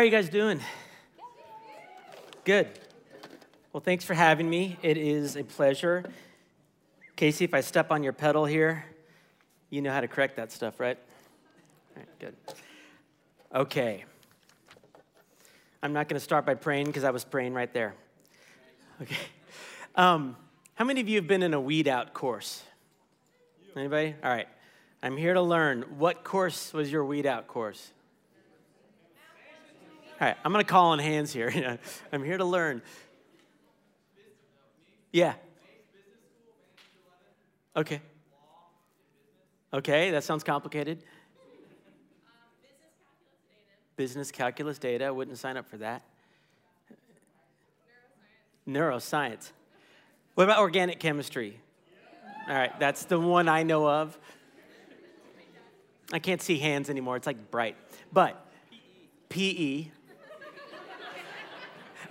How are you guys doing? Good. Well, thanks for having me. It is a pleasure. Casey, if I step on your pedal here, you know how to correct that stuff, right? All right, good. Okay. I'm not going to start by praying because I was praying right there. Okay. Um, how many of you have been in a weed out course? Anybody? All right. I'm here to learn. What course was your weed out course? All right, I'm going to call on hands here. I'm here to learn. Yeah. Okay. Okay, that sounds complicated. Business calculus data. I wouldn't sign up for that. Neuroscience. Neuroscience. What about organic chemistry? All right, that's the one I know of. I can't see hands anymore. It's like bright. But PE.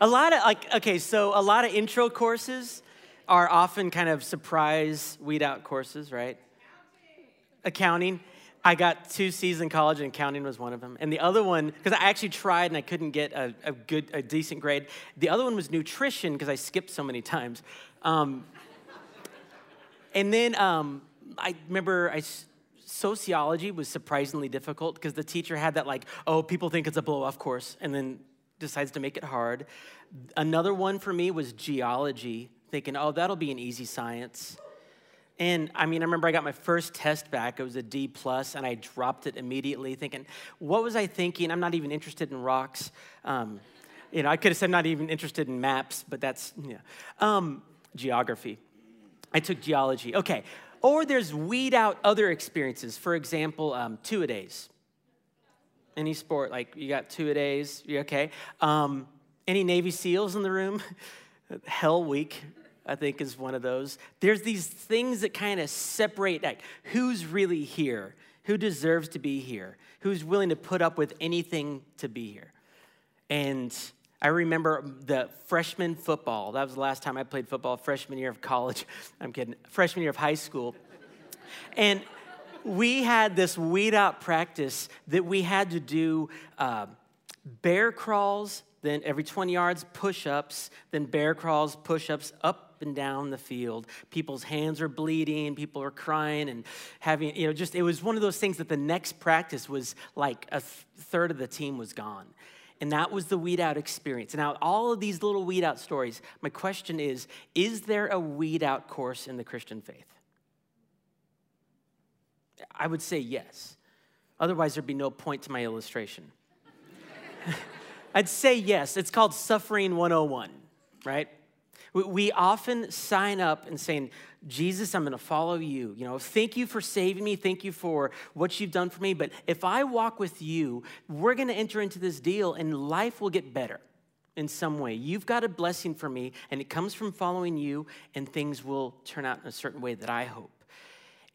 A lot of like okay, so a lot of intro courses are often kind of surprise weed out courses, right? Accounting. I got two C's in college, and accounting was one of them. And the other one, because I actually tried and I couldn't get a, a, good, a decent grade. The other one was nutrition because I skipped so many times. Um, and then um, I remember I sociology was surprisingly difficult because the teacher had that like, oh, people think it's a blow off course, and then decides to make it hard. Another one for me was geology, thinking, oh, that'll be an easy science. And I mean, I remember I got my first test back. It was a D plus, and I dropped it immediately, thinking, "What was I thinking? I'm not even interested in rocks." Um, you know, I could have said I'm not even interested in maps, but that's yeah. Um, geography. I took geology. Okay, or there's weed out other experiences. For example, um, two a days. Any sport, like you got two a days, you okay? Um, any Navy SEALs in the room? Hell Week, I think, is one of those. There's these things that kind of separate like who's really here, who deserves to be here, who's willing to put up with anything to be here. And I remember the freshman football. That was the last time I played football, freshman year of college. I'm kidding, freshman year of high school. And we had this weed out practice that we had to do uh, bear crawls, then every 20 yards, push ups, then bear crawls, push ups, up and down the field. People's hands are bleeding, people are crying and having, you know, just, it was one of those things that the next practice was like a third of the team was gone. And that was the weed out experience. Now, all of these little weed out stories, my question is Is there a weed out course in the Christian faith? I would say yes. Otherwise, there'd be no point to my illustration. I'd say yes. It's called Suffering 101, right? We often sign up and saying, Jesus, I'm going to follow you. You know, thank you for saving me. Thank you for what you've done for me. But if I walk with you, we're going to enter into this deal and life will get better in some way. You've got a blessing for me, and it comes from following you, and things will turn out in a certain way that I hope.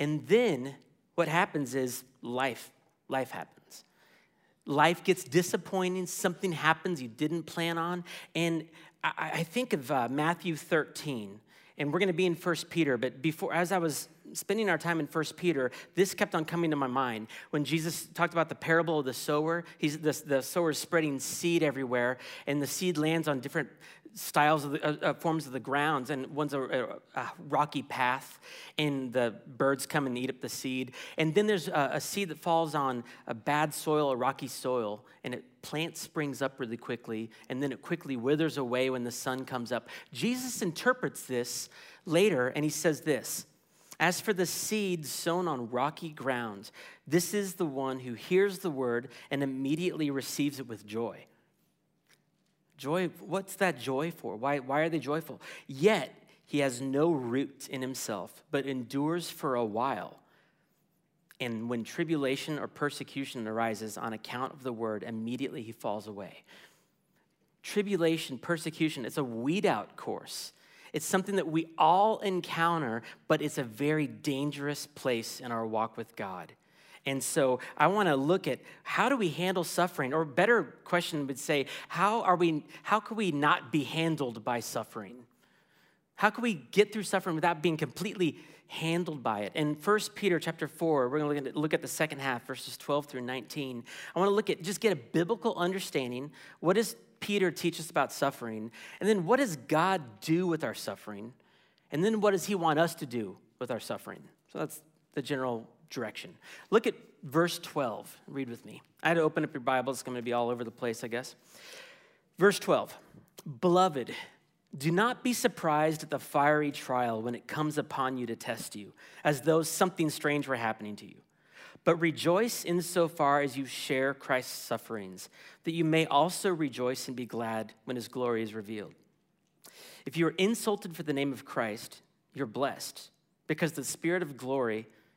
And then what happens is life, life happens. Life gets disappointing, something happens you didn't plan on. And I, I think of uh, Matthew 13 and we're going to be in First Peter, but before, as I was spending our time in First Peter, this kept on coming to my mind. When Jesus talked about the parable of the sower, he's, the, the sower is spreading seed everywhere, and the seed lands on different styles of the, uh, uh, forms of the grounds, and one's a, a, a, rocky path, and the birds come and eat up the seed. And then there's a, a seed that falls on a bad soil, a rocky soil, and it plant springs up really quickly, and then it quickly withers away when the sun comes up. Jesus interprets this later, and he says this. As for the seed sown on rocky ground, this is the one who hears the word and immediately receives it with joy. Joy, what's that joy for? Why, why are they joyful? Yet he has no root in himself, but endures for a while. And when tribulation or persecution arises on account of the word, immediately he falls away. Tribulation, persecution, it's a weed out course. It's something that we all encounter, but it's a very dangerous place in our walk with God. And so I want to look at how do we handle suffering, or better question would say, how are we, how can we not be handled by suffering? How can we get through suffering without being completely handled by it. In 1 Peter chapter 4, we're going to look at the second half, verses 12 through 19. I want to look at, just get a biblical understanding. What does Peter teach us about suffering? And then what does God do with our suffering? And then what does he want us to do with our suffering? So that's the general direction. Look at verse 12. Read with me. I had to open up your Bible. It's going to be all over the place, I guess. Verse 12 Beloved, do not be surprised at the fiery trial when it comes upon you to test you, as though something strange were happening to you. But rejoice insofar as you share Christ's sufferings, that you may also rejoice and be glad when his glory is revealed. If you are insulted for the name of Christ, you're blessed, because the Spirit of glory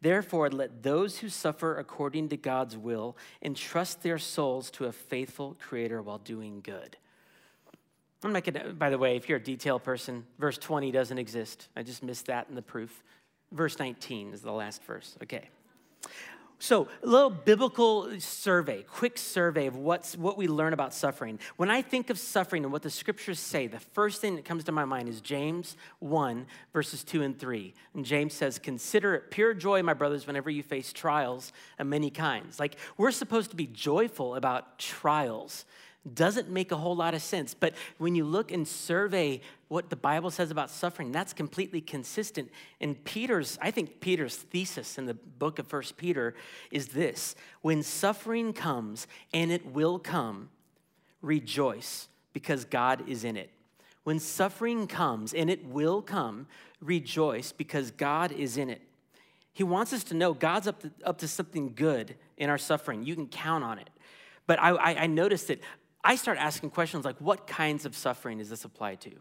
Therefore, let those who suffer according to God's will entrust their souls to a faithful Creator while doing good. I'm gonna, by the way, if you're a detail person, verse 20 doesn't exist. I just missed that in the proof. Verse 19 is the last verse. Okay. So, a little biblical survey, quick survey of what's, what we learn about suffering. When I think of suffering and what the scriptures say, the first thing that comes to my mind is James 1, verses 2 and 3. And James says, Consider it pure joy, my brothers, whenever you face trials of many kinds. Like, we're supposed to be joyful about trials doesn't make a whole lot of sense. But when you look and survey what the Bible says about suffering, that's completely consistent. And Peter's, I think Peter's thesis in the book of First Peter is this when suffering comes, and it will come, rejoice because God is in it. When suffering comes, and it will come, rejoice because God is in it. He wants us to know God's up to, up to something good in our suffering. You can count on it. But I, I, I noticed that I start asking questions like, what kinds of suffering is this applied to?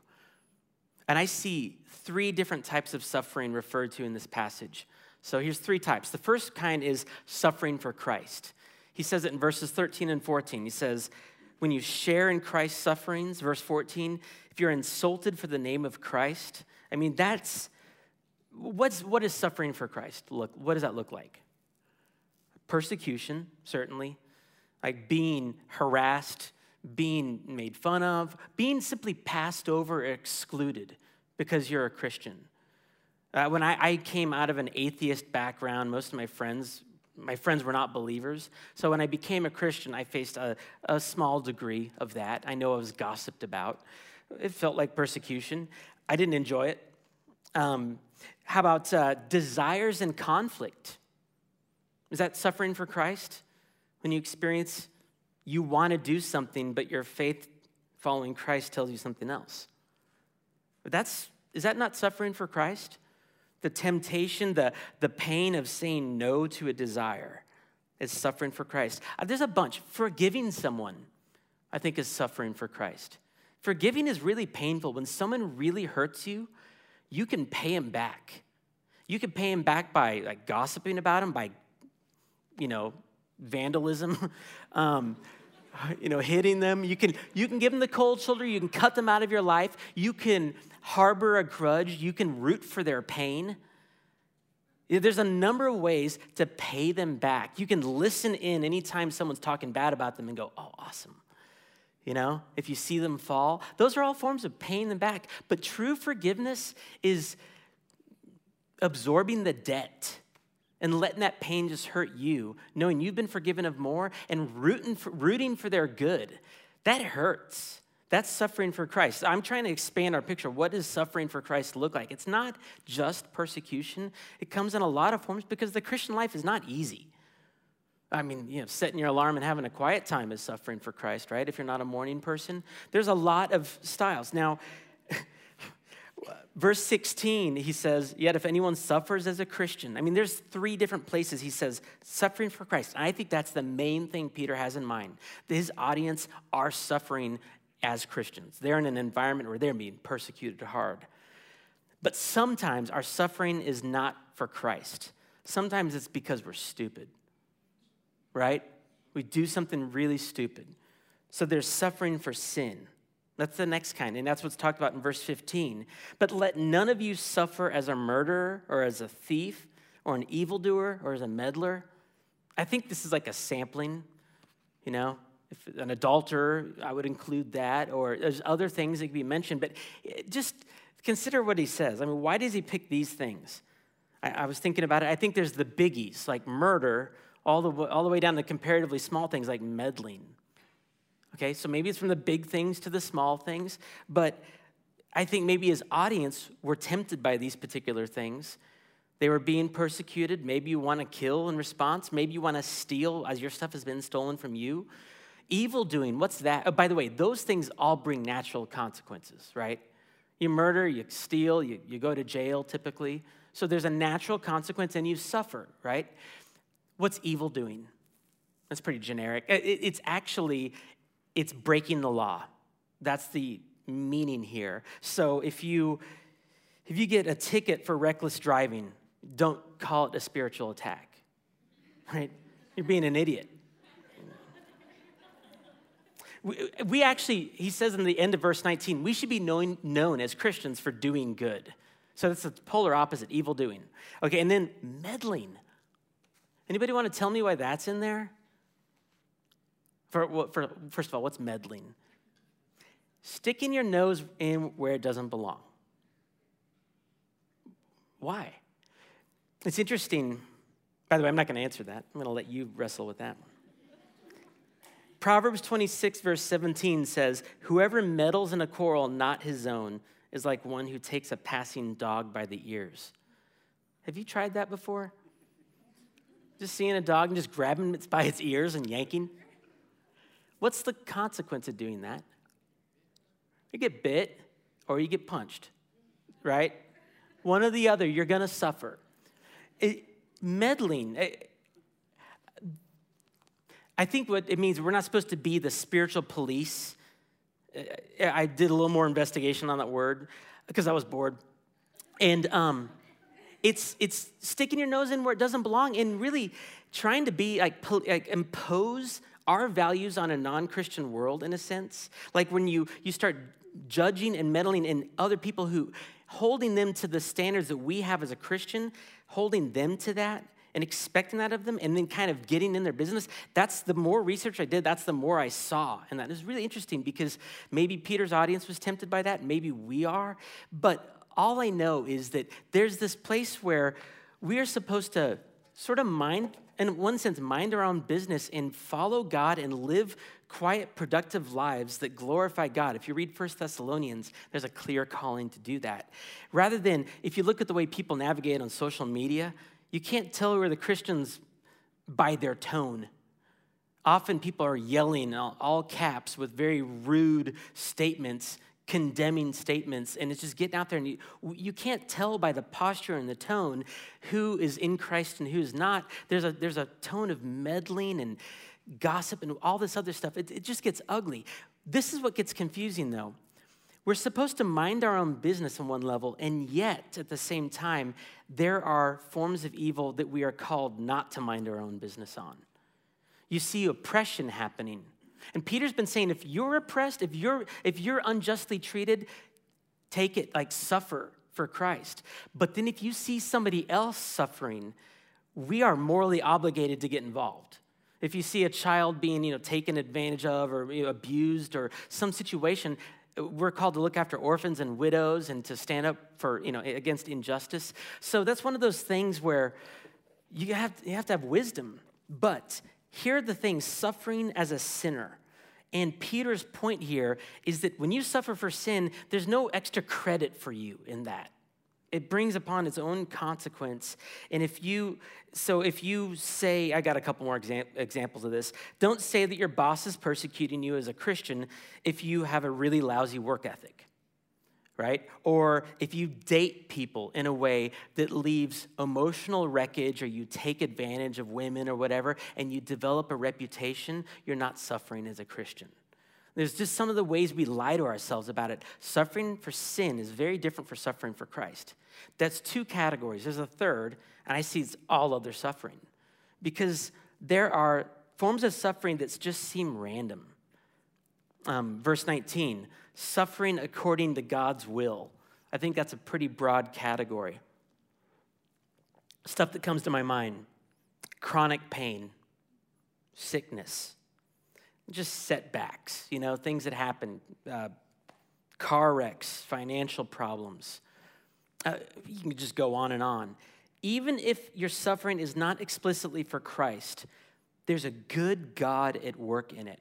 And I see three different types of suffering referred to in this passage. So here's three types. The first kind is suffering for Christ. He says it in verses 13 and 14. He says, when you share in Christ's sufferings, verse 14, if you're insulted for the name of Christ, I mean, that's what's what is suffering for Christ look what does that look like? Persecution, certainly, like being harassed, being made fun of, being simply passed over or excluded because you're a Christian. Uh, when I, I, came out of an atheist background, most of my friends, my friends were not believers. So when I became a Christian, I faced a, a small degree of that. I know I was gossiped about. It felt like persecution. I didn't enjoy it. Um, how about uh, desires and conflict? Is that suffering for Christ? When you experience you want to do something, but your faith following Christ tells you something else. But that's, is that not suffering for Christ? The temptation, the, the pain of saying no to a desire is suffering for Christ. Uh, there's a bunch. Forgiving someone, I think, is suffering for Christ. Forgiving is really painful. When someone really hurts you, you can pay him back. You can pay him back by like gossiping about him, by, you know, vandalism. um, you know, hitting them. You can, you can give them the cold shoulder. You can cut them out of your life. You can harbor a grudge. You can root for their pain. There's a number of ways to pay them back. You can listen in anytime someone's talking bad about them and go, oh, awesome. You know, if you see them fall, those are all forms of paying them back. But true forgiveness is absorbing the debt and letting that pain just hurt you, knowing you've been forgiven of more and rooting for, rooting for their good, that hurts. That's suffering for Christ. I'm trying to expand our picture. What does suffering for Christ look like? It's not just persecution, it comes in a lot of forms because the Christian life is not easy. I mean, you know, setting your alarm and having a quiet time is suffering for Christ, right? If you're not a morning person, there's a lot of styles. Now, verse 16, he says, Yet if anyone suffers as a Christian, I mean, there's three different places he says, suffering for Christ. And I think that's the main thing Peter has in mind. His audience are suffering as Christians. They're in an environment where they're being persecuted hard. But sometimes our suffering is not for Christ. Sometimes it's because we're stupid, right? We do something really stupid. So there's suffering for sin. That's the next kind, and that's what's talked about in verse 15. But let none of you suffer as a murderer or as a thief or an evildoer or as a meddler. I think this is like a sampling, you know? If an adulterer, I would include that, or there's other things that could be mentioned, but eh, just consider what he says. I mean, why does he pick these things? I, I was thinking about it. I think there's the biggies, like murder, all the, all the way down to comparatively small things like meddling. Okay, so maybe it's from the big things to the small things, but I think maybe his audience were tempted by these particular things. They were being persecuted. Maybe you want to kill in response. Maybe you want to steal as your stuff has been stolen from you. Evil doing, what's that? Oh, by the way, those things all bring natural consequences, right? You murder, you steal, you, you go to jail typically. So there's a natural consequence and you suffer, right? What's evil doing? That's pretty generic. It's actually, it's breaking the law. That's the meaning here. So if you, if you get a ticket for reckless driving, don't call it a spiritual attack, right? You're being an idiot. We, actually, he says in the end of verse 19, we should be known, known as Christians for doing good. So that's the polar opposite, evil doing. Okay, and then meddling. Anybody want to tell me why that's in there? For, for, first of all, what's meddling? Sticking your nose in where it doesn't belong. Why? It's interesting. By the way, I'm not going to answer that. I'm going to let you wrestle with that one. Proverbs 26, verse 17 says, Whoever meddles in a quarrel not his own is like one who takes a passing dog by the ears. Have you tried that before? Just seeing a dog and just grabbing it by its ears and yanking? What's the consequence of doing that? You get bit or you get punched, right? One or the other, you're gonna suffer. It, meddling, it, I think what it means, we're not supposed to be the spiritual police. Uh, I did a little more investigation on that word because I was bored. And um, it's, it's sticking your nose in where it doesn't belong and really trying to be like, like impose our values on a non-christian world in a sense like when you you start judging and meddling in other people who holding them to the standards that we have as a christian holding them to that and expecting that of them and then kind of getting in their business, that's the more research I did, that's the more I saw. And that is really interesting because maybe Peter's audience was tempted by that, maybe we are. But all I know is that there's this place where we are supposed to sort of mind, in one sense, mind our own business and follow God and live quiet, productive lives that glorify God. If you read First Thessalonians, there's a clear calling to do that. Rather than, if you look at the way people navigate on social media, you can't tell where the Christians by their tone. Often people are yelling all caps with very rude statements, condemning statements, and it's just getting out there. And you, you can't tell by the posture and the tone who is in Christ and who's not. There's a, there's a tone of meddling and gossip and all this other stuff. It, it just gets ugly. This is what gets confusing, though. We're supposed to mind our own business on one level, and yet at the same time, there are forms of evil that we are called not to mind our own business on. You see oppression happening. And Peter's been saying if you're oppressed, if you're if you're unjustly treated, take it like suffer for Christ. But then if you see somebody else suffering, we are morally obligated to get involved. If you see a child being, you know, taken advantage of or you know, abused or some situation, we're called to look after orphans and widows and to stand up for you know against injustice so that's one of those things where you have, you have to have wisdom but here are the things suffering as a sinner. And peter's point here is that when you suffer for sin there's no extra credit for you in that. It brings upon its own consequence. And if you, so if you say, I got a couple more exam- examples of this, don't say that your boss is persecuting you as a Christian if you have a really lousy work ethic, right? Or if you date people in a way that leaves emotional wreckage or you take advantage of women or whatever and you develop a reputation, you're not suffering as a Christian. There's just some of the ways we lie to ourselves about it. Suffering for sin is very different for suffering for Christ. That's two categories. There's a third, and I see it's all other suffering. Because there are forms of suffering that just seem random. Um, verse 19, suffering according to God's will. I think that's a pretty broad category. Stuff that comes to my mind chronic pain, sickness, just setbacks, you know, things that happen, uh, car wrecks, financial problems. Uh, you can just go on and on. Even if your suffering is not explicitly for Christ, there's a good God at work in it.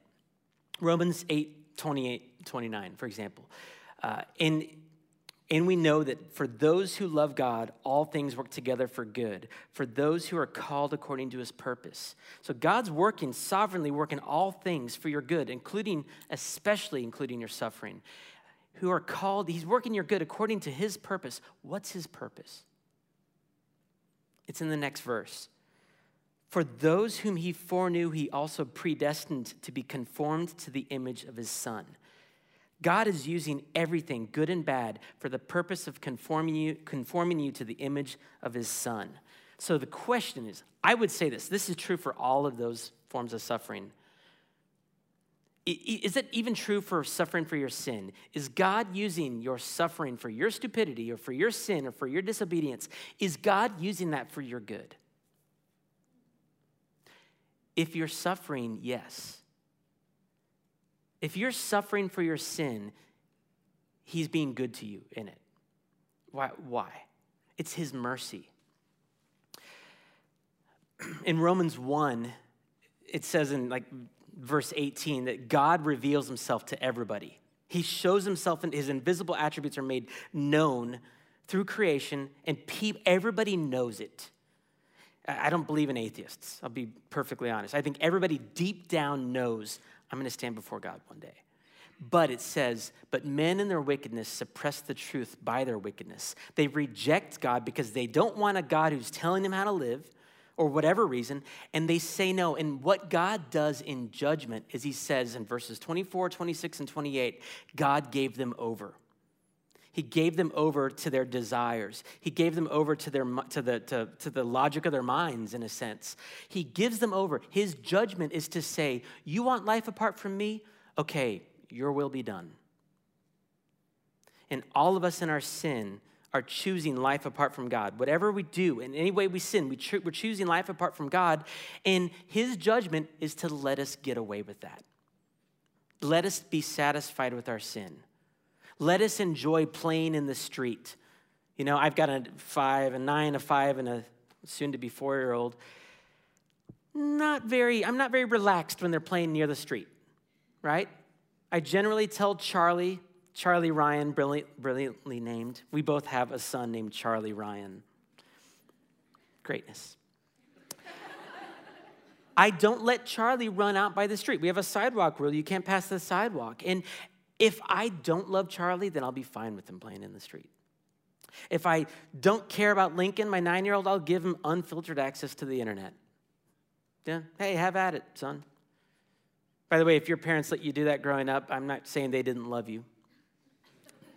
Romans 8, 28, 29, for example. Uh, and and we know that for those who love God, all things work together for good, for those who are called according to his purpose. So God's working, sovereignly working all things for your good, including, especially including your suffering. Who are called, he's working your good according to his purpose. What's his purpose? It's in the next verse. For those whom he foreknew, he also predestined to be conformed to the image of his son God is using everything, good and bad, for the purpose of conforming you, conforming you to the image of his son. So the question is I would say this this is true for all of those forms of suffering. Is it even true for suffering for your sin? Is God using your suffering for your stupidity or for your sin or for your disobedience? Is God using that for your good? If you're suffering, yes. If you're suffering for your sin, he's being good to you in it. Why? Why? It's his mercy. In Romans 1, it says in like verse 18 that God reveals himself to everybody. He shows himself and his invisible attributes are made known through creation, and pe- everybody knows it. I don't believe in atheists. I'll be perfectly honest. I think everybody deep down knows I'm going to stand before God one day. But it says, but men in their wickedness suppress the truth by their wickedness. They reject God because they don't want a God who's telling them how to live or whatever reason, and they say no. And what God does in judgment is he says in verses 24, 26, and 28, God gave them over. He gave them over to their desires. He gave them over to, their, to, the, to, to the logic of their minds, in a sense. He gives them over. His judgment is to say, You want life apart from me? Okay, your will be done. And all of us in our sin are choosing life apart from God. Whatever we do, in any way we sin, we are choosing life apart from God. And His judgment is to let us get away with that. Let us be satisfied with our sin. Let us enjoy playing in the street. You know, I've got a five, a nine, a five, and a soon to be four year old. Not very, I'm not very relaxed when they're playing near the street, right? I generally tell Charlie, Charlie Ryan, brilliant, brilliantly named. We both have a son named Charlie Ryan. Greatness. I don't let Charlie run out by the street. We have a sidewalk rule. You can't pass the sidewalk. And if I don't love Charlie, then I'll be fine with him playing in the street. If I don't care about Lincoln, my nine year old, I'll give him unfiltered access to the internet. Yeah, hey, have at it, son. By the way, if your parents let you do that growing up, I'm not saying they didn't love you.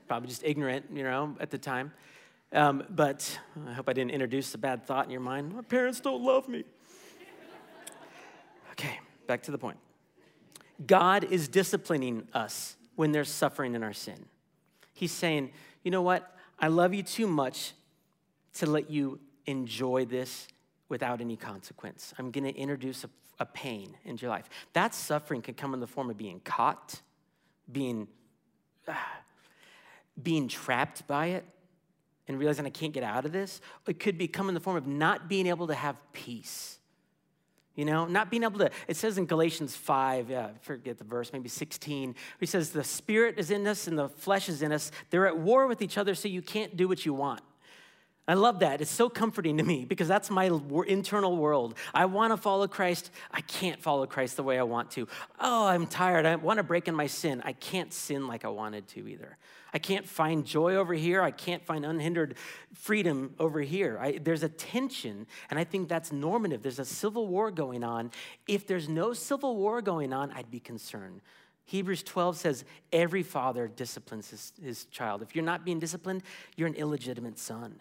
Probably just ignorant, you know, at the time. Um, but I hope I didn't introduce a bad thought in your mind. My parents don't love me. Okay, back to the point. God is disciplining us when there's suffering in our sin. He's saying, you know what? I love you too much to let you enjoy this without any consequence. I'm going to introduce a, a, pain into your life. That suffering can come in the form of being caught, being, uh, being trapped by it, and realizing I can't get out of this. It could be come in the form of not being able to have peace you know, not being able to, it says in Galatians 5, yeah, forget the verse, maybe 16, he says, The spirit is in us and the flesh is in us. They're at war with each other, so you can't do what you want. I love that. It's so comforting to me because that's my internal world. I want to follow Christ. I can't follow Christ the way I want to. Oh, I'm tired. I want to break in my sin. I can't sin like I wanted to either. I can't find joy over here. I can't find unhindered freedom over here. I, there's a tension, and I think that's normative. There's a civil war going on. If there's no civil war going on, I'd be concerned. Hebrews 12 says every father disciplines his, his child. If you're not being disciplined, you're an illegitimate son.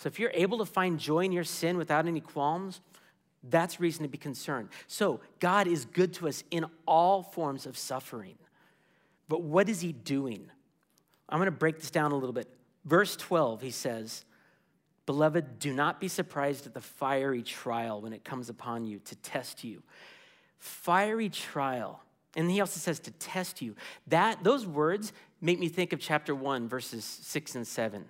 So if you're able to find joy in your sin without any qualms, that's reason to be concerned. So God is good to us in all forms of suffering. But what is he doing? I'm going to break this down a little bit. Verse 12, he says, Beloved, do not be surprised at the fiery trial when it comes upon you to test you. Fiery trial. And he also says to test you. That those words make me think of chapter 1 verses 6 and 7.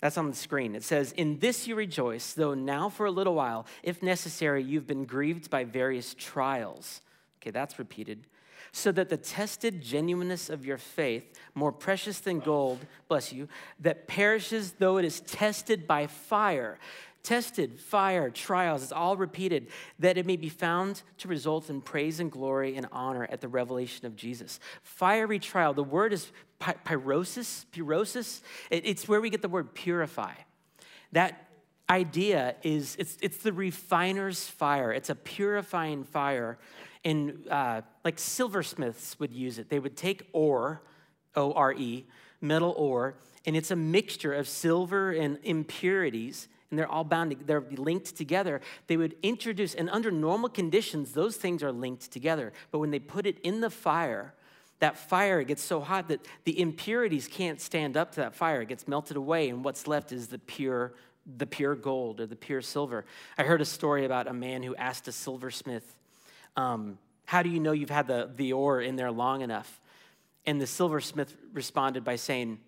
That's on the screen. It says, In this you rejoice, though now for a little while, if necessary, you've been grieved by various trials. Okay, that's repeated so that the tested genuineness of your faith, more precious than gold, bless you, that perishes though it is tested by fire. Tested, fire, trials, it's all repeated, that it may be found to result in praise and glory and honor at the revelation of Jesus. Fiery trial, the word is pyrosis, pyrosis. It's where we get the word purify. That idea is it's, it's the refiner's fire, it's a purifying fire and uh, like silversmiths would use it. They would take ore, O R E, metal ore, and it's a mixture of silver and impurities, and they're all bound, they're linked together. They would introduce, and under normal conditions, those things are linked together. But when they put it in the fire, that fire gets so hot that the impurities can't stand up to that fire. It gets melted away, and what's left is the pure, the pure gold or the pure silver. I heard a story about a man who asked a silversmith um, How do you know you've had the, the ore in there long enough? And the silversmith responded by saying,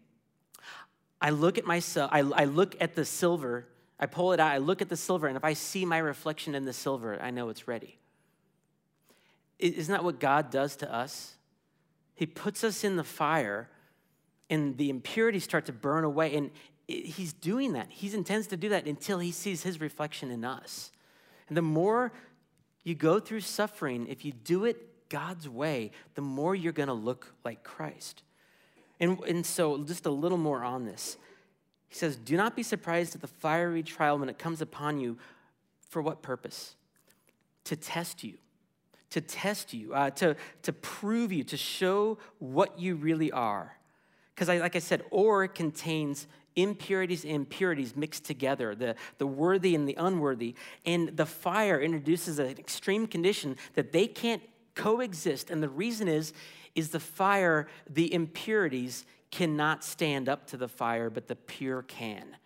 I look at myself, I, I look at the silver, I pull it out, I look at the silver, and if I see my reflection in the silver, I know it's ready. Isn't that what God does to us? He puts us in the fire, and the impurities start to burn away. And He's doing that. He intends to do that until He sees His reflection in us. And the more you go through suffering, if you do it God's way, the more you're going to look like Christ. And, and so, just a little more on this. He says, Do not be surprised at the fiery trial when it comes upon you. For what purpose? To test you, to test you, uh, to, to prove you, to show what you really are. Because, like I said, ore contains impurities and impurities mixed together, the, the worthy and the unworthy. And the fire introduces an extreme condition that they can't coexist. And the reason is, is the fire, the impurities cannot stand up to the fire, but the pure can.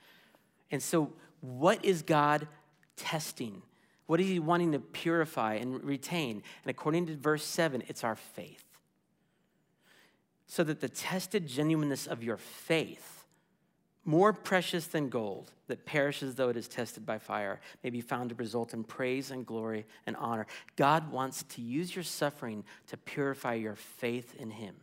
And so, what is God testing? What is He wanting to purify and retain? And according to verse 7, it's our faith. So that the tested genuineness of your faith more precious than gold that perishes though it is tested by fire, may be found to result in praise and glory and honor. God wants to use your suffering to purify your faith in Him.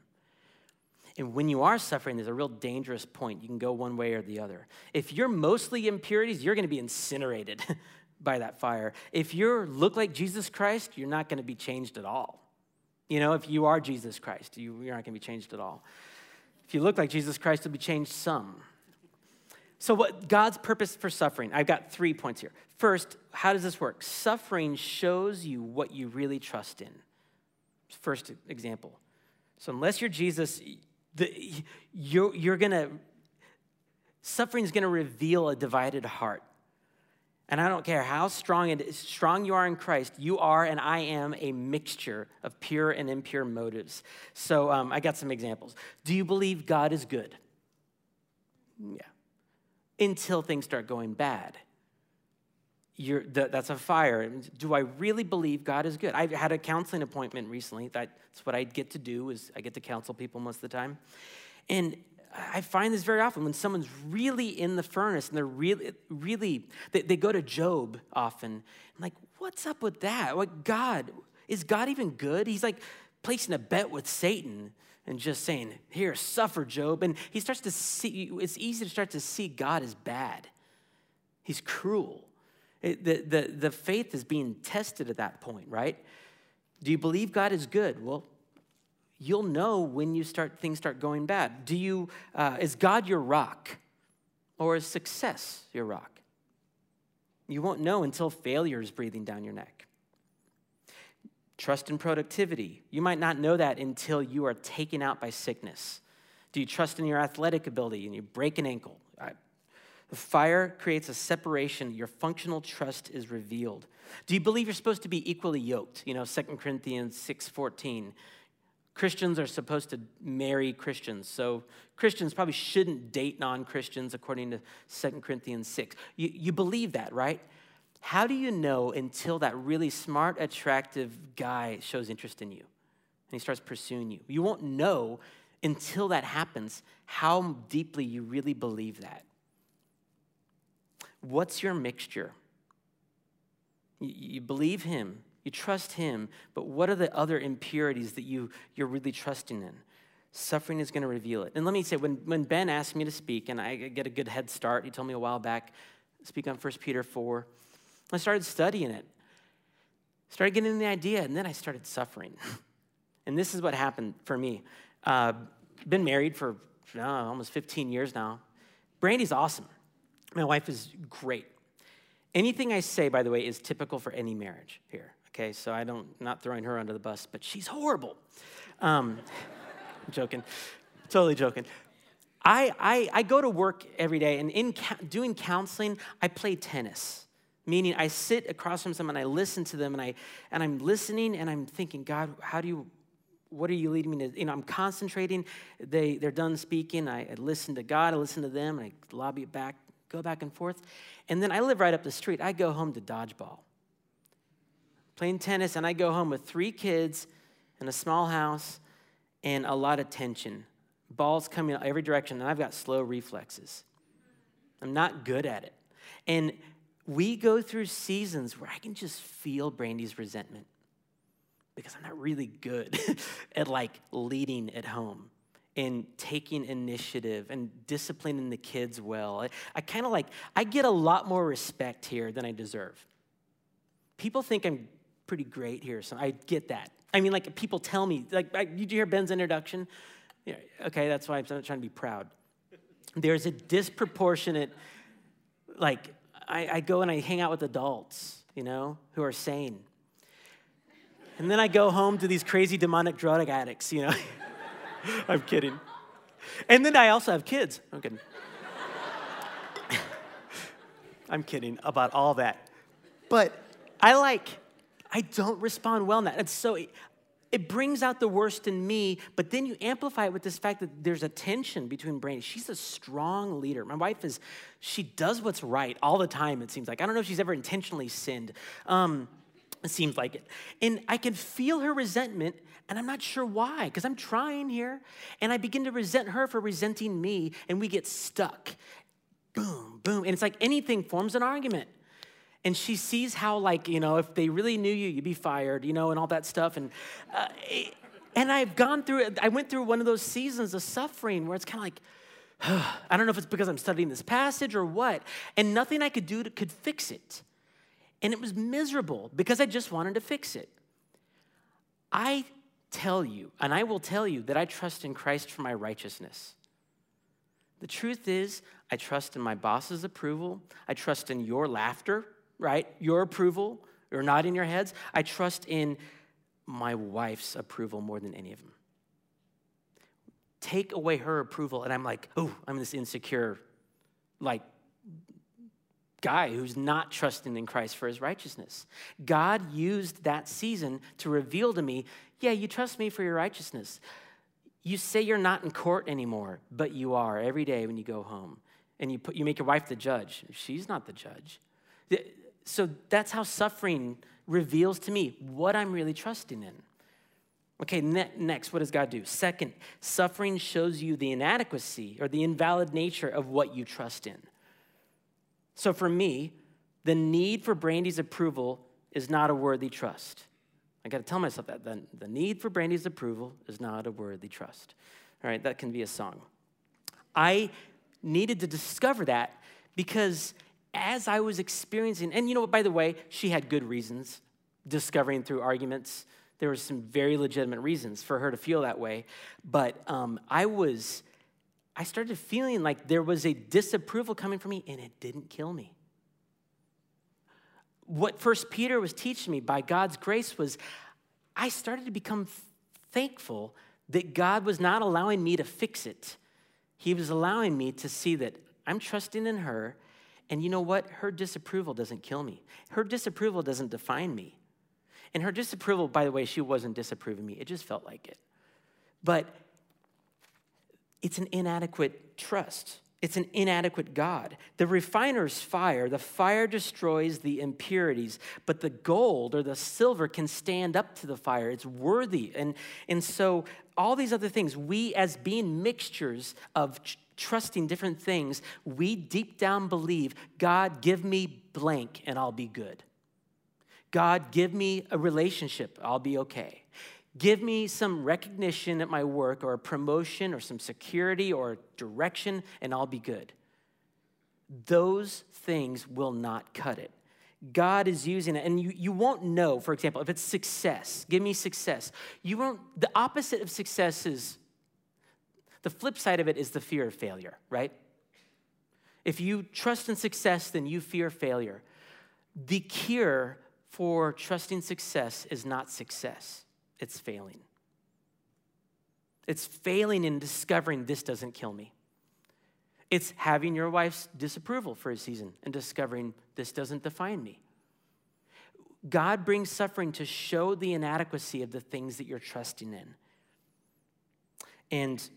And when you are suffering, there's a real dangerous point. You can go one way or the other. If you're mostly impurities, you're going to be incinerated by that fire. If you look like Jesus Christ, you're not going to be changed at all. You know, if you are Jesus Christ, you, you're not going to be changed at all. If you look like Jesus Christ, you'll be changed some. So, what God's purpose for suffering? I've got three points here. First, how does this work? Suffering shows you what you really trust in. First example. So, unless you're Jesus, the, you're, you're gonna, suffering is gonna reveal a divided heart. And I don't care how strong and strong you are in Christ, you are and I am a mixture of pure and impure motives. So um, I got some examples. Do you believe God is good? Yeah until things start going bad. You're, that's a fire. Do I really believe God is good? I had a counseling appointment recently. That's what I get to do is I get to counsel people most of the time. And I find this very often when someone's really in the furnace and they're really, really, they, they go to Job often. I'm like, what's up with that? Like, God, is God even good? He's like placing a bet with Satan and just saying, Here, suffer, Job. And he starts to see, it's easy to start to see God as bad. He's cruel. It, the, the, the faith is being tested at that point, right? Do you believe God is good? Well, you'll know when you start things start going bad. Do you uh, is God your rock, or is success your rock? You won't know until failure is breathing down your neck. Trust in productivity. You might not know that until you are taken out by sickness. Do you trust in your athletic ability and you break an ankle? The fire creates a separation. Your functional trust is revealed. Do you believe you're supposed to be equally yoked? You know, 2 Corinthians 6:14. Christians are supposed to marry Christians. So Christians probably shouldn't date non-Christians according to 2 Corinthians 6. You, you believe that, right? How do you know until that really smart, attractive guy shows interest in you and he starts pursuing you? You won't know until that happens how deeply you really believe that. What's your mixture? You believe him, you trust him, but what are the other impurities that you, you're really trusting in? Suffering is going to reveal it. And let me say, when, when Ben asked me to speak, and I get a good head start, he told me a while back, speak on 1 Peter 4. I started studying it, started getting the idea, and then I started suffering. and this is what happened for me. Uh, been married for almost 15 years now. Brandy's awesome. My wife is great. Anything I say, by the way, is typical for any marriage here. Okay, so I don't not throwing her under the bus, but she's horrible. Um, joking, totally joking. I, I, I go to work every day, and in doing counseling, I play tennis meaning I sit across from someone, I listen to them, and I and I'm listening, and I'm thinking, God, how do you, what are you leading me to? You know, I'm concentrating. They they're done speaking. I, I listen to God. I listen to them. And i lobby back, go back and forth, and then I live right up the street. I go home to dodgeball, playing tennis, and I go home with three kids in a small house and a lot of tension. Balls coming every direction, and I've got slow reflexes. I'm not good at it. And we go through seasons where I can just feel Brandy's resentment because I'm not really good at like leading at home and taking initiative and disciplining the kids well. I, I kind of like, I get a lot more respect here than I deserve. People think I'm pretty great here, so I get that. I mean, like, people tell me, like, did you hear Ben's introduction? Yeah, okay, that's why I'm trying to be proud. There's a disproportionate, like, I, I go and I hang out with adults, you know, who are sane. And then I go home to these crazy demonic drug addicts, you know. I'm kidding. And then I also have kids. I'm kidding. I'm kidding about all that. But I like, I don't respond well that. And so it brings out the worst in me, but then you amplify it with this fact that there's a tension between Brandy. She's a strong leader. My wife is, she does what's right all the time, it seems like. I don't know if she's ever intentionally sinned. Um, it seems like it. And I can feel her resentment, and I'm not sure why, because I'm trying here. And I begin to resent her for resenting me, and we get stuck. Boom, boom. And it's like anything forms an argument and she sees how like you know if they really knew you you'd be fired you know and all that stuff. And uh, and i've gone through i went through one of those seasons of suffering where it's kind of like i don't know if it's because i'm studying this passage or what and nothing i could do to, could fix it. And it was miserable because i just wanted to fix it. I tell you and i will tell you that i trust in christ for my righteousness. The truth is, I trust in my boss's approval. I trust in your laughter right? Your approval, you're nodding your heads. I trust in my wife's approval more than any of them. Take away her approval, and I'm like, oh, I'm this insecure, like, guy who's not trusting in Christ for his righteousness. God used that season to reveal to me, yeah, you trust me for your righteousness. You say you're not in court anymore, but you are every day when you go home. And you, put, you make your wife the judge. She's not the judge so that's how suffering reveals to me what I'm really trusting in. Okay, ne- next, what does God do? Second, suffering shows you the inadequacy or the invalid nature of what you trust in. So for me, the need for Brandy's approval is not a worthy trust. I got to tell myself that. The, the need for Brandy's approval is not a worthy trust. All right, that can be a song. I needed to discover that because as I was experiencing, and you know, by the way, she had good reasons discovering through arguments. There were some very legitimate reasons for her to feel that way. But um, I was, I started feeling like there was a disapproval coming from me, and it didn't kill me. What First Peter was teaching me by God's grace was I started to become thankful that God was not allowing me to fix it. He was allowing me to see that I'm trusting in her. And you know what? Her disapproval doesn't kill me. Her disapproval doesn't define me. And her disapproval, by the way, she wasn't disapproving me, it just felt like it. But it's an inadequate trust. It's an inadequate God. The refiner's fire, the fire destroys the impurities, but the gold or the silver can stand up to the fire. It's worthy. And, and so, all these other things, we as being mixtures of trusting different things, we deep down believe God, give me blank and I'll be good. God, give me a relationship, I'll be okay. Give me some recognition at my work or a promotion or some security or direction, and I'll be good. Those things will not cut it. God is using it, and you, you won't know, for example, if it's success, give me success. You won't, the opposite of success is, the flip side of it is the fear of failure, right? If you trust in success, then you fear failure. The cure for trusting success is not success, it's failing. It's failing in discovering this doesn't kill me. It's having your wife's disapproval for a season and discovering this doesn't define me. God brings suffering to show the inadequacy of the things that you're trusting in. And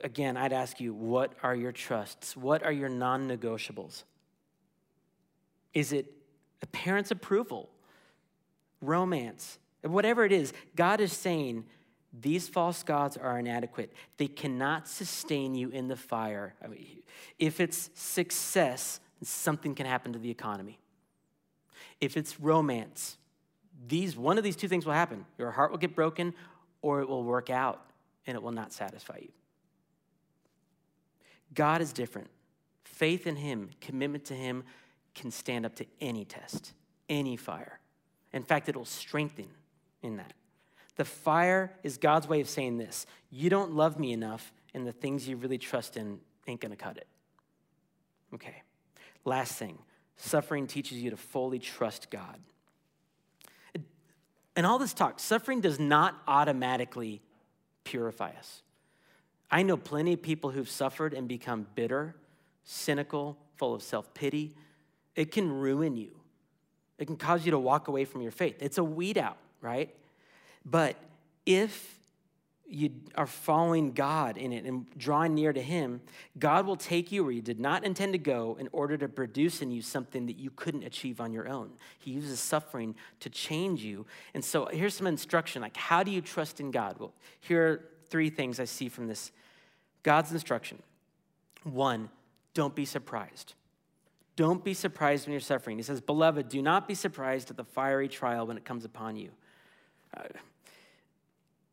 again, I'd ask you, what are your trusts? What are your non negotiables? Is it a parent's approval? romance, whatever it is, God is saying, these false gods are inadequate. They cannot sustain you in the fire. I mean, if it's success, something can happen to the economy. If it's romance, these one of these two things will happen. Your heart will get broken or it will work out and it will not satisfy you. God is different. Faith in him, commitment to him can stand up to any test, any fire. In fact, it'll strengthen in that. The fire is God's way of saying this you don't love me enough, and the things you really trust in ain't gonna cut it. Okay. Last thing suffering teaches you to fully trust God. And all this talk, suffering does not automatically purify us. I know plenty of people who've suffered and become bitter, cynical, full of self pity. It can ruin you. It can cause you to walk away from your faith. It's a weed out, right? But if you are following God in it and drawing near to Him, God will take you where you did not intend to go in order to produce in you something that you couldn't achieve on your own. He uses suffering to change you. And so here's some instruction like, how do you trust in God? Well, here are three things I see from this God's instruction. One, don't be surprised. Don't be surprised when you're suffering. He says, Beloved, do not be surprised at the fiery trial when it comes upon you.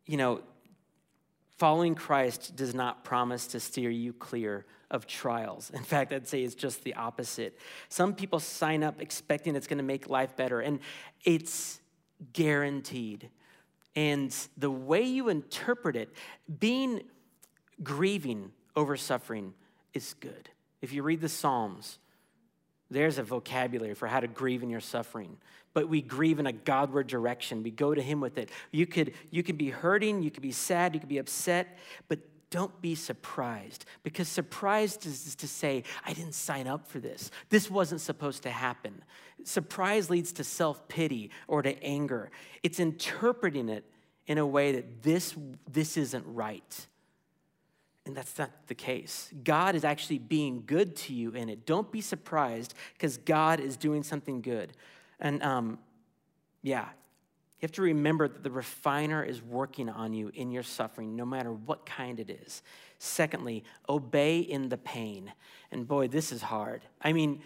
You know, following Christ does not promise to steer you clear of trials. In fact, I'd say it's just the opposite. Some people sign up expecting it's going to make life better, and it's guaranteed. And the way you interpret it, being grieving over suffering is good. If you read the Psalms, there's a vocabulary for how to grieve in your suffering. But we grieve in a Godward direction. We go to Him with it. You could, you could be hurting, you could be sad, you could be upset, but don't be surprised because surprised is to say, I didn't sign up for this. This wasn't supposed to happen. Surprise leads to self pity or to anger. It's interpreting it in a way that this, this isn't right. And that's not the case. God is actually being good to you in it. Don't be surprised because God is doing something good. And um, yeah, you have to remember that the refiner is working on you in your suffering, no matter what kind it is. Secondly, obey in the pain. And boy, this is hard. I mean,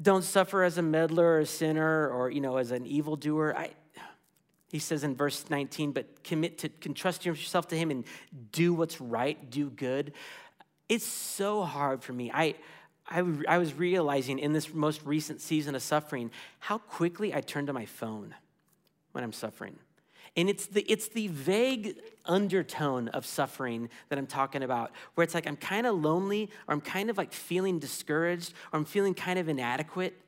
don't suffer as a meddler or a sinner or, you know, as an evildoer. I, he says in verse 19, but commit to can trust yourself to him and do what's right, do good. It's so hard for me. I, I, I was realizing in this most recent season of suffering how quickly I turn to my phone when I'm suffering. And it's the, it's the vague undertone of suffering that I'm talking about, where it's like I'm kind of lonely, or I'm kind of like feeling discouraged, or I'm feeling kind of inadequate.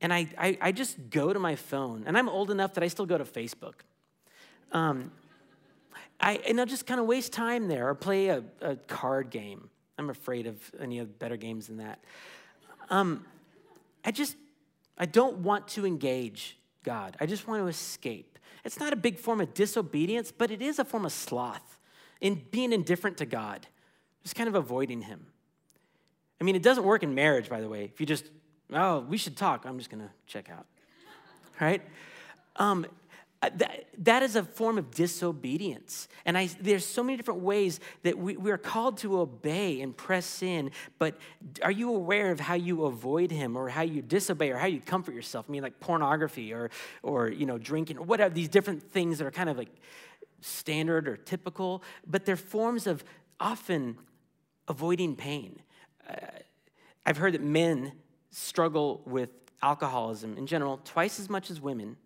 And I, I, I, just go to my phone, and I'm old enough that I still go to Facebook. Um, I, and I'll just kind of waste time there or play a, a, card game. I'm afraid of any better games than that. Um, I just, I don't want to engage God. I just want to escape. It's not a big form of disobedience, but it is a form of sloth in being indifferent to God, just kind of avoiding Him. I mean, it doesn't work in marriage, by the way. If you just, oh, we should talk, I'm just going to check out, right? Um, uh, that, that is a form of disobedience. And I, there's so many different ways that we, we are called to obey and press in, but are you aware of how you avoid him or how you disobey or how you comfort yourself? I mean, like pornography or, or you know, drinking or whatever, these different things that are kind of like standard or typical, but they're forms of often avoiding pain. Uh, I've heard that men struggle with alcoholism in general twice as much as women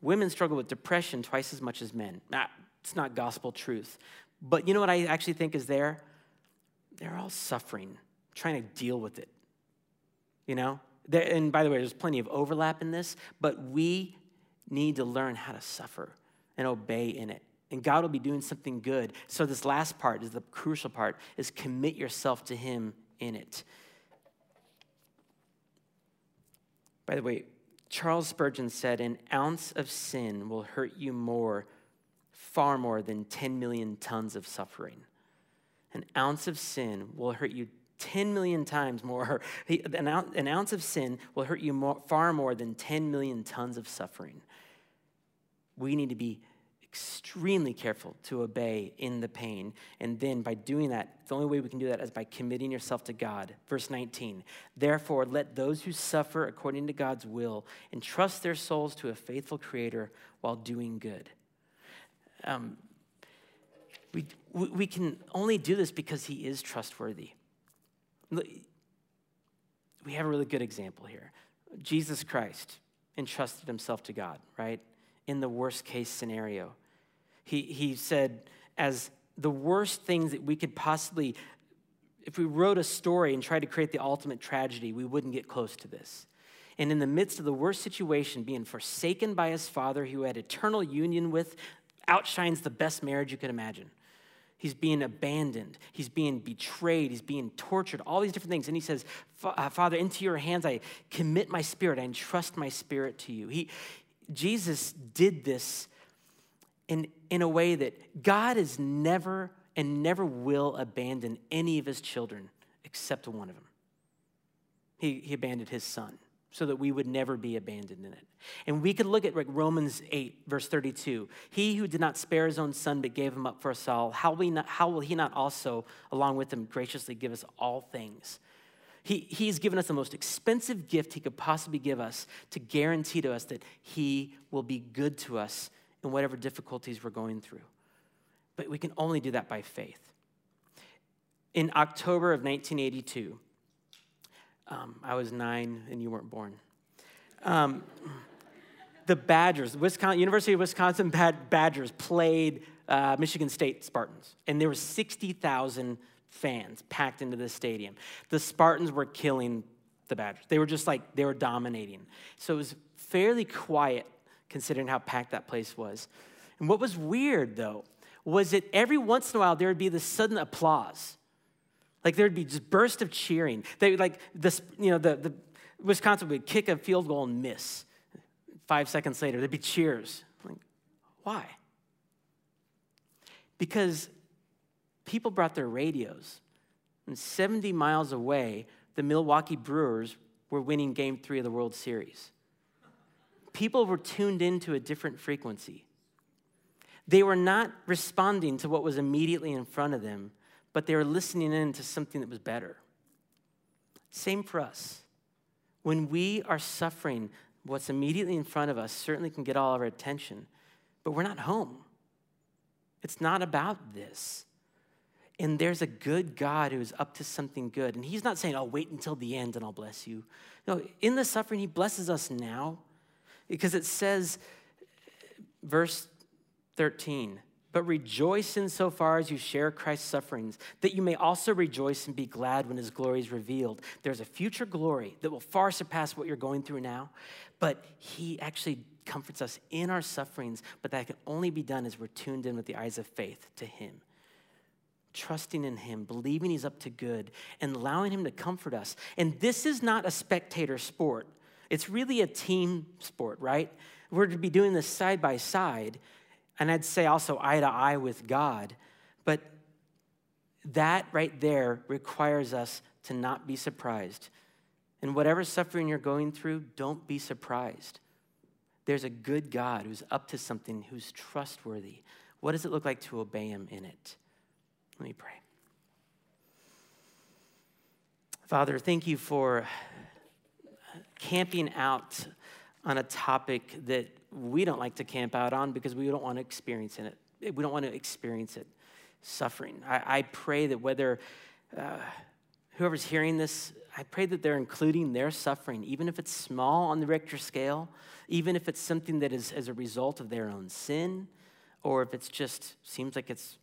Women struggle with depression twice as much as men. Nah, it's not gospel truth. But you know what I actually think is there? They're all suffering, trying to deal with it. You know? and by the way, there's plenty of overlap in this, but we need to learn how to suffer and obey in it. And God will be doing something good. So this last part is the crucial part is commit yourself to him in it. By the way, Charles Spurgeon said, An ounce of sin will hurt you more, far more than 10 million tons of suffering. An ounce of sin will hurt you 10 million times more. An ounce of sin will hurt you more, far more than 10 million tons of suffering. We need to be extremely careful to obey in the pain. And then by doing that, the only way we can do that is by committing yourself to God. Verse 19, therefore, let those who suffer according to God's will entrust their souls to a faithful Creator while doing good. Um, we, we can only do this because He is trustworthy. We have a really good example here. Jesus Christ entrusted himself to God, right? In the worst case scenario. He, he said, as the worst things that we could possibly, if we wrote a story and tried to create the ultimate tragedy, we wouldn't get close to this. And in the midst of the worst situation, being forsaken by his father, who had eternal union with, outshines the best marriage you could imagine. He's being abandoned. He's being betrayed. He's being tortured, all these different things. And he says, uh, Father, into your hands I commit my spirit. I entrust my spirit to you. He, Jesus did this in, in a way that God is never and never will abandon any of his children except one of them. He, he abandoned his son so that we would never be abandoned in it. And we could look at like Romans 8, verse 32. He who did not spare his own son but gave him up for us all, how he not, how will he not also, along with him, graciously give us all things? He, he's given us the most expensive gift he could possibly give us to guarantee to us that he will be good to us in whatever difficulties we're going through. But we can only do that by faith. In October of 1982, um, I was nine and you weren't born. Um, the Badgers, Wisconsin, University of Wisconsin Badgers played uh, Michigan State Spartans, and there were 60,000 fans packed into the stadium. The Spartans were killing the Badgers. They were just like, they were dominating. So it was fairly quiet considering how packed that place was. And what was weird, though, was that every once in a while there would be this sudden applause. Like there would be just burst of cheering. They like this, you know, the, the Wisconsin would kick a field goal and miss. Five seconds later, there'd be cheers. Like, why? Because people brought their radios, and 70 miles away, the Milwaukee Brewers were winning game three of the World Series people were tuned into a different frequency. They were not responding to what was immediately in front of them, but they were listening in to something that was better. Same for us. When we are suffering, what's immediately in front of us certainly can get all of our attention, but we're not home. It's not about this. And there's a good God who is up to something good. And He's not saying, I'll wait until the end and I'll bless you. No, in the suffering, He blesses us now. Because it says, verse 13, but rejoice in so far as you share Christ's sufferings, that you may also rejoice and be glad when his glory is revealed. There's a future glory that will far surpass what you're going through now, but he actually, comforts us in our sufferings, but that can only be done as we're tuned in with the eyes of faith to Him. Trusting in Him, believing He's up to good, and allowing Him to comfort us. And this is not a spectator sport, it's really a team sport, right? We're to be doing this side by side, and I'd say also eye to eye with God. But that right there requires us to not be surprised. And whatever suffering you're going through, don't be surprised. There's a good God who's up to something, who's trustworthy. What does it look like to obey him in it? Let me pray. Father, thank you for camping out on a topic that we don't like to camp out on because we don't want to experience in it. We don't want to experience it, suffering. I, I pray that whether uh, whoever's hearing this, I pray that they're including their suffering, even if it's small on the Richter scale, even if it's something that is as a result of their own sin, or if it's just seems like it's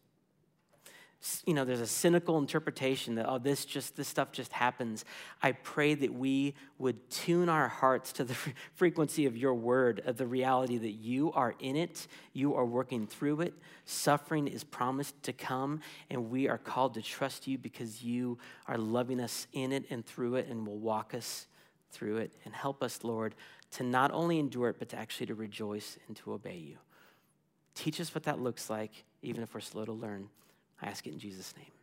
you know, there's a cynical interpretation that, oh, this just, this stuff just happens. I pray that we would tune our hearts to the frequency of your word, of the reality that you are in it, you are working through it. Suffering is promised to come, and we are called to trust you because you are loving us in it and through it and will walk us through it. And help us, Lord, to not only endure it, but to actually to rejoice and to obey you. Teach us what that looks like, even if we're slow to learn. I ask it in Jesus' name.